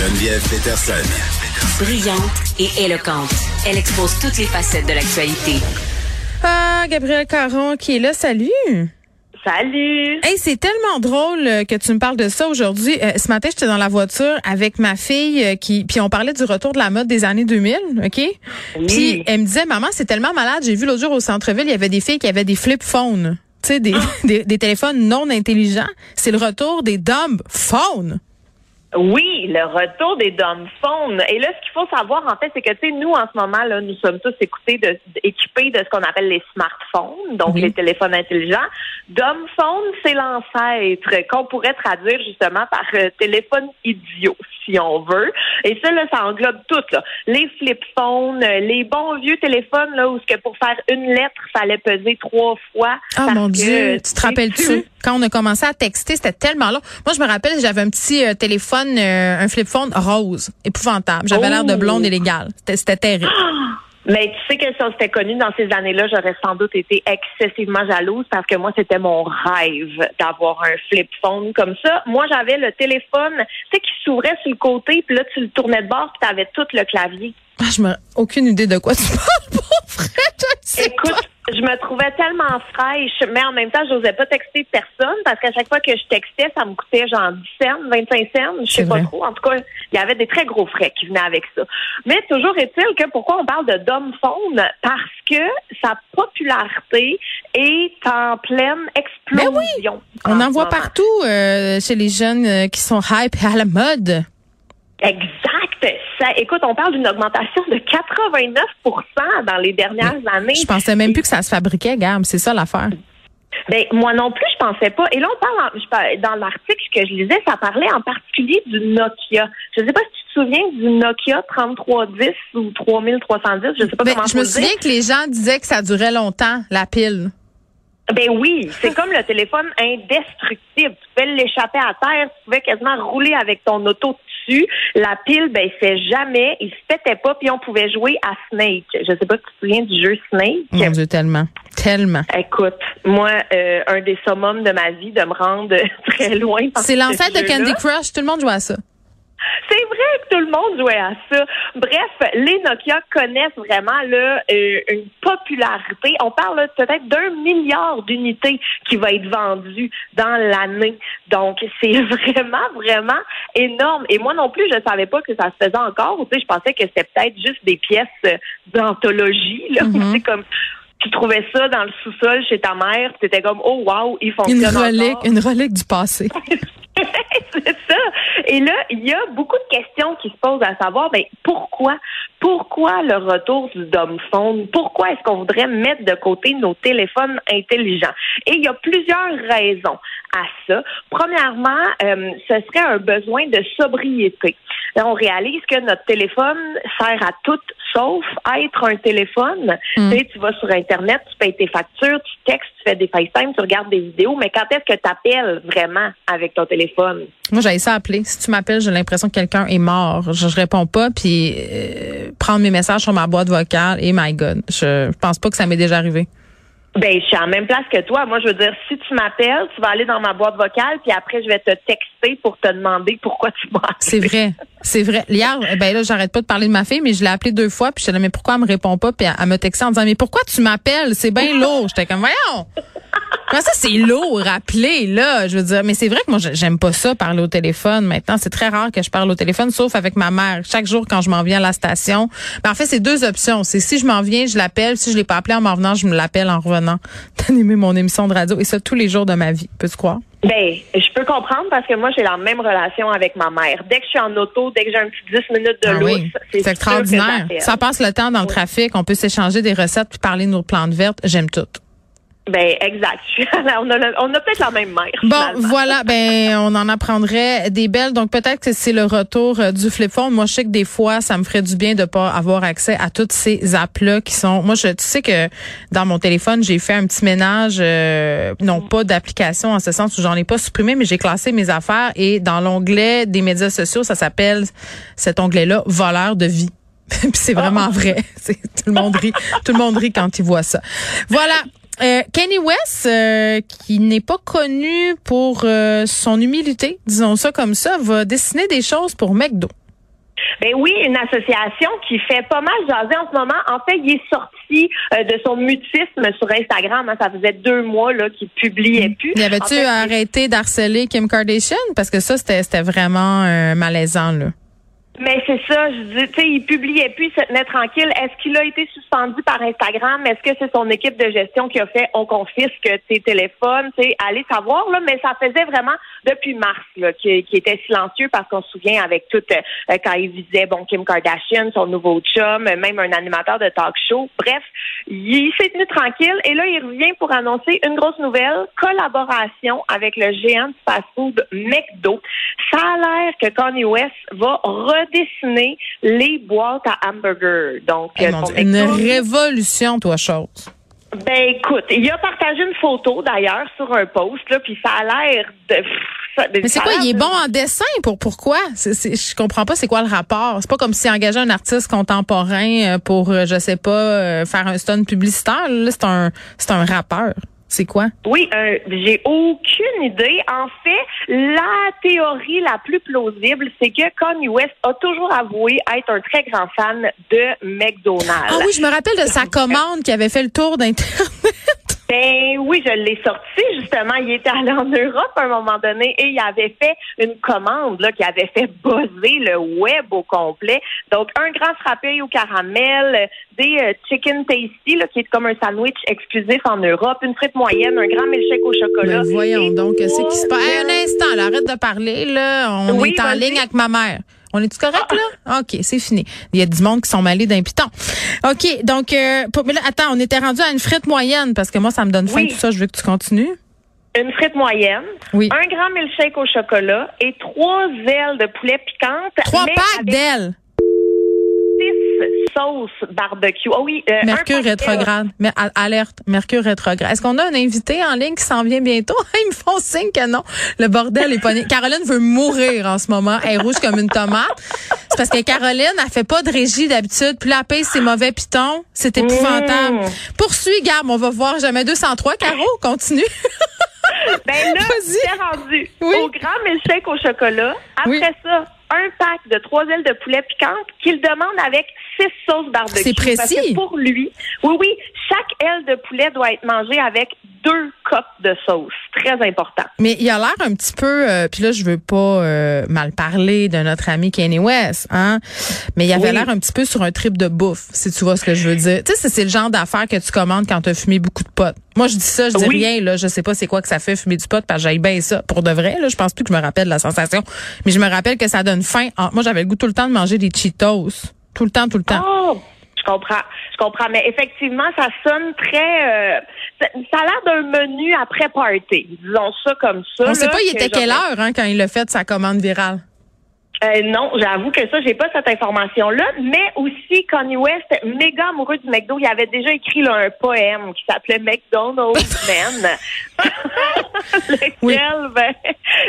Geneviève Peterson. Brillante et éloquente, elle expose toutes les facettes de l'actualité. Ah, Gabriel Caron qui est là, salut. Salut. Hey, c'est tellement drôle euh, que tu me parles de ça aujourd'hui. Euh, ce matin, j'étais dans la voiture avec ma fille euh, qui puis on parlait du retour de la mode des années 2000, OK? Puis elle me disait "Maman, c'est tellement malade, j'ai vu l'autre jour au centre-ville, il y avait des filles qui avaient des flip phones." Tu sais, des, des, des téléphones non intelligents. C'est le retour des dumb phones. Oui, le retour des dumb phones. Et là, ce qu'il faut savoir, en fait, c'est que, tu sais, nous, en ce moment, là, nous sommes tous écoutés de, équipés de ce qu'on appelle les smartphones, donc les téléphones intelligents. Dumb phone, c'est l'ancêtre qu'on pourrait traduire justement par euh, téléphone idiot, si on veut. Et ça, là, ça englobe tout, là. Les flip phones, euh, les bons vieux téléphones, là, où ce que pour faire une lettre, fallait peser trois fois. Oh parce mon Dieu, tu te rappelles-tu? Quand on a commencé à texter, c'était tellement long. Moi, je me rappelle, j'avais un petit euh, téléphone, euh, un flip phone rose, épouvantable. J'avais l'air de blonde illégale. C'était- C'était terrible. Mais tu sais que ça s'était connu dans ces années-là, j'aurais sans doute été excessivement jalouse parce que moi, c'était mon rêve d'avoir un flip phone comme ça. Moi, j'avais le téléphone, tu sais, qui s'ouvrait sur le côté, puis là, tu le tournais de bord, puis t'avais tout le clavier. Ah, je me aucune idée de quoi tu parles, pour vrai. Je ne sais Écoute, pas. Je me trouvais tellement fraîche, mais en même temps, j'osais pas texter personne parce qu'à chaque fois que je textais, ça me coûtait genre 10 cents, 25 cents, je sais pas trop. En tout cas, il y avait des très gros frais qui venaient avec ça. Mais toujours est-il que pourquoi on parle de dumb phone? Parce que sa popularité est en pleine explosion. On en voit partout euh, chez les jeunes euh, qui sont hype et à la mode. Exact. Ça, écoute, on parle d'une augmentation de 89% dans les dernières années. Je pensais même plus que ça se fabriquait, Gab. C'est ça l'affaire. Ben, moi non plus, je pensais pas. Et là, on parle, en- je par- dans l'article que je lisais, ça parlait en particulier du Nokia. Je sais pas si tu te souviens du Nokia 3310 ou 3310, je sais pas Ben, comment je me souviens que les gens disaient que ça durait longtemps, la pile. Ben oui, c'est comme le téléphone indestructible. Tu pouvais l'échapper à terre, tu pouvais quasiment rouler avec ton auto dessus. La pile, ben, il fait jamais, il se pétait pas, puis on pouvait jouer à Snake. Je sais pas si tu te souviens du jeu Snake. Mon Dieu, tellement. Tellement. Écoute, moi, euh, un des summums de ma vie, de me rendre très loin. C'est ce l'ancêtre de. Candy Crush. Tout le monde joue à ça. C'est vrai que tout le monde jouait à ça. Bref, les Nokia connaissent vraiment là, euh, une popularité. On parle peut-être d'un milliard d'unités qui va être vendues dans l'année. Donc, c'est vraiment, vraiment énorme. Et moi non plus, je savais pas que ça se faisait encore. Tu sais, je pensais que c'était peut-être juste des pièces euh, d'anthologie. Là, Mhm. Comme tu trouvais ça dans le sous-sol chez ta mère, tu étais comme oh wow, il fonctionne Une relique, encore. une relique du passé. c'est. Et là, il y a beaucoup de questions qui se posent à savoir, ben, pourquoi? Pourquoi le retour du phone Pourquoi est-ce qu'on voudrait mettre de côté nos téléphones intelligents? Et il y a plusieurs raisons à ça. Premièrement, euh, ce serait un besoin de sobriété. Là, on réalise que notre téléphone sert à tout sauf à être un téléphone. Mm. Tu sais, tu vas sur Internet, tu payes tes factures, tu textes, tu fais des FaceTime, tu regardes des vidéos, mais quand est-ce que tu appelles vraiment avec ton téléphone? Moi, j'avais ça appeler. Si tu m'appelles, j'ai l'impression que quelqu'un est mort. Je, je réponds pas, puis euh, prendre mes messages sur ma boîte vocale. Et my God, je, je pense pas que ça m'est déjà arrivé. Ben, je suis la même place que toi. Moi, je veux dire, si tu m'appelles, tu vas aller dans ma boîte vocale, puis après, je vais te texter pour te demander pourquoi tu m'as appelé. C'est vrai. C'est vrai. Hier, ben là, j'arrête pas de parler de ma fille, mais je l'ai appelée deux fois, puis je disais, mais pourquoi elle me répond pas? Puis elle, elle me textait en disant, mais pourquoi tu m'appelles? C'est bien lourd. J'étais comme, voyons! ça, c'est lourd, rappeler, là? Je veux dire, mais c'est vrai que moi, j'aime pas ça, parler au téléphone. Maintenant, c'est très rare que je parle au téléphone, sauf avec ma mère. Chaque jour, quand je m'en viens à la station. Ben, en fait, c'est deux options. C'est si je m'en viens, je l'appelle. Si je l'ai pas appelé en m'en venant, je me l'appelle en revenant d'animer mon émission de radio. Et ça, tous les jours de ma vie. Peux-tu croire? Ben, je peux comprendre parce que moi, j'ai la même relation avec ma mère. Dès que je suis en auto, dès que j'ai un petit 10 minutes de ah oui, c'est extraordinaire. Ça passe le temps dans le trafic, on peut s'échanger des recettes puis parler de nos plantes vertes. J'aime tout. Ben exact. on a, on a peut-être la même mère. Bon, voilà. Ben on en apprendrait des belles. Donc peut-être que c'est le retour euh, du flip phone. Moi, je sais que des fois, ça me ferait du bien de pas avoir accès à toutes ces apps là qui sont. Moi, je tu sais que dans mon téléphone, j'ai fait un petit ménage. Euh, non pas d'application en ce sens où j'en ai pas supprimé, mais j'ai classé mes affaires et dans l'onglet des médias sociaux, ça s'appelle cet onglet-là voleur de vie. Puis c'est vraiment oh. vrai. tout le monde rit. tout le monde rit quand il voit ça. Voilà. Euh, Kenny West, euh, qui n'est pas connu pour euh, son humilité, disons ça comme ça, va dessiner des choses pour McDo. Ben oui, une association qui fait pas mal jaser en ce moment. En fait, il est sorti de son mutisme sur Instagram. Hein. ça faisait deux mois là qu'il publiait plus. Y avait-tu arrêté d'harceler Kim Kardashian? Parce que ça c'était vraiment malaisant là. Mais c'est ça, je dis, tu sais, il publiait plus, il se tenait tranquille. Est-ce qu'il a été suspendu par Instagram? Est-ce que c'est son équipe de gestion qui a fait on confisque tes téléphones? Tu sais, allez savoir, là, mais ça faisait vraiment depuis mars, là, qui, était silencieux parce qu'on se souvient avec tout, euh, quand il visait, bon, Kim Kardashian, son nouveau chum, même un animateur de talk show. Bref, il s'est tenu tranquille et là, il revient pour annoncer une grosse nouvelle, collaboration avec le géant de fast-food McDo. Ça a l'air que Kanye West va dessiner les boîtes à hamburger. Donc, euh, une révolution, toi, chose. Ben écoute, il a partagé une photo d'ailleurs sur un post là, puis ça a l'air de. Mais c'est quoi, il est bon en dessin pour pourquoi? C'est, Je comprends pas, c'est quoi le rapport C'est pas comme s'il engageait un artiste contemporain euh, pour, euh, je sais pas, faire un stun publicitaire. Là, c'est un, c'est un rappeur. C'est quoi? Oui, euh, j'ai aucune idée. En fait, la théorie la plus plausible, c'est que Kanye West a toujours avoué être un très grand fan de McDonald's. Ah oui, je me rappelle de sa commande qui avait fait le tour d'Internet. Ben oui, je l'ai sorti justement. Il était allé en Europe à un moment donné et il avait fait une commande là, qui avait fait buzzer le web au complet. Donc un grand frappé au caramel, des euh, chicken tasty là, qui est comme un sandwich exclusif en Europe, une frite moyenne, un grand milkshake au chocolat. Ben voyons donc, qu'est-ce qui se passe? Un instant, là, arrête de parler là. On est en ligne avec ma mère. On est-tu correct, là? OK, c'est fini. Il y a du monde qui sont mêlés d'un piton. OK, donc, euh, mais là, attends, on était rendu à une frite moyenne parce que moi, ça me donne faim tout ça. Je veux que tu continues. Une frite moyenne. Oui. Un grand milkshake au chocolat et trois ailes de poulet piquantes. Trois packs d'ailes sauce barbecue. Oh oui, euh, Mercure rétrograde. Mais alerte, Mercure rétrograde. Est-ce qu'on a un invité en ligne qui s'en vient bientôt? Ils me font signe que non. Le bordel est pas Caroline veut mourir en ce moment. Elle est rouge comme une tomate. C'est parce que Caroline, elle fait pas de régie d'habitude. Puis la paix, c'est mauvais piton. C'est épouvantable. Mmh. Poursuis, Gab. On va voir jamais 203. Caro, continue. ben là, c'est rendu au grand milkshake au chocolat. Après ça, un pack de trois ailes de poulet piquantes qu'il demande avec six sauces barbecue. C'est précis. pour lui, oui, oui, chaque aile de poulet doit être mangée avec deux copes de sauce. Très important. Mais il a l'air un petit peu, euh, puis là, je veux pas euh, mal parler de notre ami Kanye West, hein, mais il avait l'air un petit peu sur un trip de bouffe, si tu vois ce que je veux dire. Tu sais, c'est le genre d'affaire que tu commandes quand tu as fumé beaucoup de potes. Moi, je dis ça, je dis rien, là. Je sais pas c'est quoi que ça fait fumer du pot parce que j'aille bien ça. Pour de vrai, là, je pense plus que je me rappelle de la sensation. Mais je me rappelle que ça donne faim. Moi, j'avais le goût tout le temps de manger des Cheetos. Tout le temps, tout le temps. Oh! Je comprends, je comprends, mais effectivement, ça sonne très. Euh, ça, a l'air d'un menu après party, disons ça comme ça. On sait pas, il était quelle heure hein, quand il a fait sa commande virale. Euh, non, j'avoue que ça, j'ai pas cette information-là. Mais aussi, Kanye West, méga amoureux du McDo, il avait déjà écrit là, un poème qui s'appelait McDonald's Man. lequel, ben,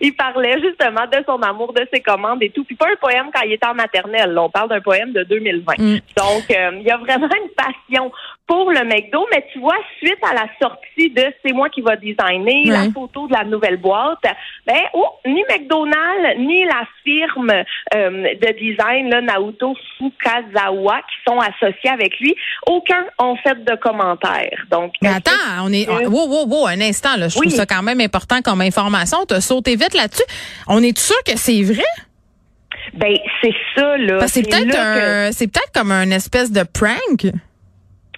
il parlait justement de son amour, de ses commandes et tout. Puis pas un poème quand il était en maternelle. on parle d'un poème de 2020. Mm. Donc, euh, il y a vraiment une passion pour le McDo, mais tu vois, suite à la sortie de c'est moi qui va designer la photo de la nouvelle boîte, ben oh, ni McDonald's ni la firme euh, de design là, Naoto Fukazawa qui sont associés avec lui, aucun ont fait de commentaires. Donc Mais attends, on est wow, wow, wow, un instant là, je trouve ça quand même important comme information, tu as sauté vite là-dessus. On est sûr que c'est vrai? Ben c'est ça là. C'est peut-être c'est peut-être comme un espèce de prank.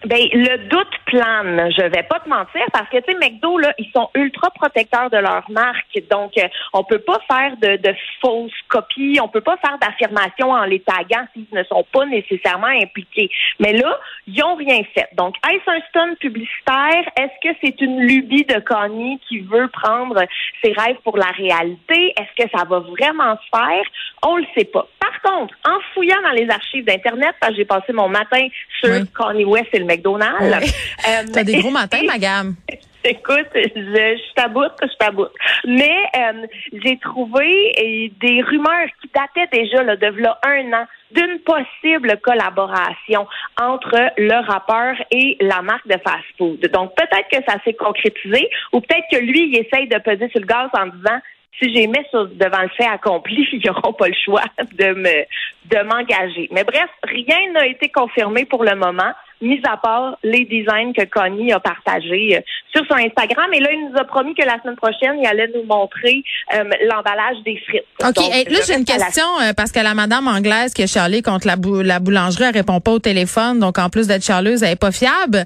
Ben le doute plane, je vais pas te mentir parce que tu sais McDo là, ils sont ultra protecteurs de leur marque. Donc euh, on peut pas faire de, de fausses copies, on peut pas faire d'affirmations en les taguant s'ils ne sont pas nécessairement impliqués. Mais là, ils ont rien fait. Donc est-ce un stun publicitaire? Est-ce que c'est une lubie de Connie qui veut prendre ses rêves pour la réalité? Est-ce que ça va vraiment se faire? On le sait pas. Par contre, en fouillant dans les archives d'internet, parce que j'ai passé mon matin sur Connie West et le McDonald's. Euh, T'as des gros matins, ma gamme. Écoute, je, je t'aboute, je t'aboute. Mais euh, j'ai trouvé des rumeurs qui dataient déjà là, de là un an d'une possible collaboration entre le rappeur et la marque de fast-food. Donc peut-être que ça s'est concrétisé ou peut-être que lui, il essaye de peser sur le gaz en disant si j'ai mis ça devant le fait accompli, ils n'auront pas le choix de me de m'engager. Mais bref, rien n'a été confirmé pour le moment, mis à part les designs que Connie a partagés euh, sur son Instagram. Et là, il nous a promis que la semaine prochaine, il allait nous montrer euh, l'emballage des frites. OK. là, j'ai une question euh, parce que la madame anglaise qui est charlée contre la, la boulangerie, elle répond pas au téléphone. Donc, en plus d'être charleuse, elle est pas fiable.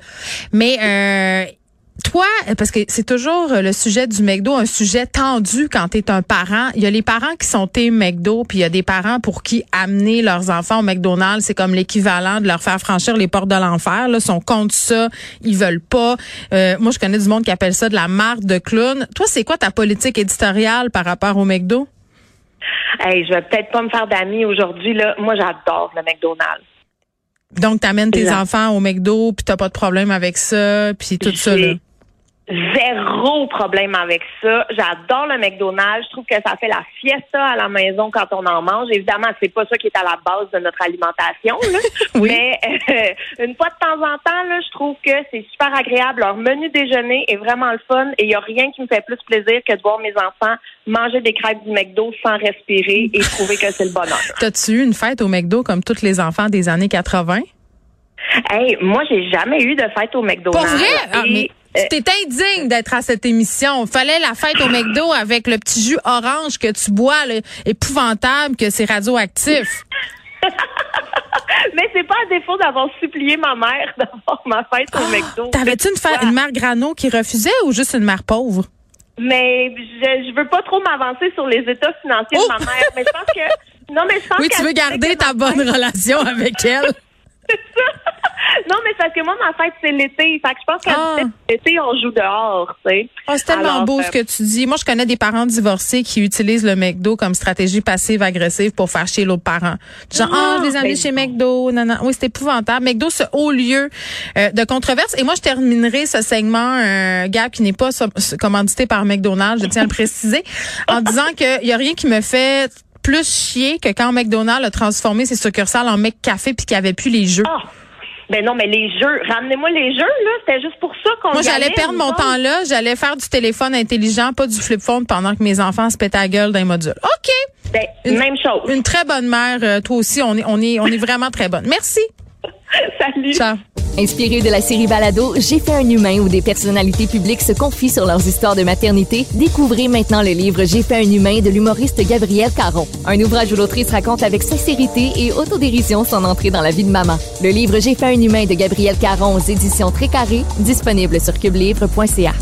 Mais toi, parce que c'est toujours le sujet du McDo, un sujet tendu quand tu es un parent. Il y a les parents qui sont tes McDo, puis il y a des parents pour qui amener leurs enfants au McDonald's, c'est comme l'équivalent de leur faire franchir les portes de l'enfer. Là, ils sont contre ça, ils veulent pas. Euh, moi, je connais du monde qui appelle ça de la marque de clown. Toi, c'est quoi ta politique éditoriale par rapport au McDo? Hey, je vais peut-être pas me faire d'amis aujourd'hui. Là, moi, j'adore le McDonald's. Donc, tu amènes tes enfants au McDo, puis t'as pas de problème avec ça, puis tout ça. Là zéro problème avec ça. J'adore le McDonald's. Je trouve que ça fait la fiesta à la maison quand on en mange. Évidemment, c'est pas ça qui est à la base de notre alimentation. Mais euh, une fois de temps en temps, là, je trouve que c'est super agréable. Leur menu déjeuner est vraiment le fun et il n'y a rien qui me fait plus plaisir que de voir mes enfants manger des crêpes du McDo sans respirer et trouver que c'est le bonheur. T'as-tu eu une fête au McDo comme tous les enfants des années 80? Hey, moi, j'ai jamais eu de fête au McDonald's. Pas vrai? Ah, c'était indigne d'être à cette émission. Fallait la fête au McDo avec le petit jus orange que tu bois, là, épouvantable que c'est radioactif. Mais c'est pas à défaut d'avoir supplié ma mère d'avoir ma fête au ah, McDo. T'avais-tu une, une mère grano qui refusait ou juste une mère pauvre? Mais je, je veux pas trop m'avancer sur les états financiers de ma oh! mère. Mais je pense que. Non, mais je pense Oui, tu veux garder ta bonne relation avec elle. C'est ça. Non, mais parce que moi, ma fête, c'est l'été. Fait que je pense qu'à ah. l'été, on joue dehors, tu sais. Ah, c'est tellement beau ce que tu dis. Moi, je connais des parents divorcés qui utilisent le McDo comme stratégie passive-agressive pour faire chier l'autre parent. Genre, ah, je les ai chez McDo. Non, non. Oui, c'est épouvantable. McDo, ce haut lieu euh, de controverse. Et moi, je terminerai ce segment, un gars qui n'est pas commandité par McDonald's, je tiens à le préciser, en disant qu'il y a rien qui me fait plus chier que quand McDonald's a transformé ses succursales en McCafé puis qu'il n'y avait plus les jeux. Ah! Ben non, mais les jeux, ramenez-moi les jeux, là. C'était juste pour ça qu'on Moi, j'allais perdre mon temps là. J'allais faire du téléphone intelligent, pas du flip phone pendant que mes enfants se pètent la gueule dans les modules. OK. Ben, même chose. Une très bonne mère. Euh, toi aussi, on est, on est, on est vraiment très bonne. Merci. Salut. Ciao. Inspiré de la série Balado, J'ai fait un humain où des personnalités publiques se confient sur leurs histoires de maternité, découvrez maintenant le livre J'ai fait un humain de l'humoriste Gabriel Caron. Un ouvrage où l'autrice raconte avec sincérité et autodérision son entrée dans la vie de maman. Le livre J'ai fait un humain de Gabriel Caron aux éditions Très disponible sur cubelivre.ca.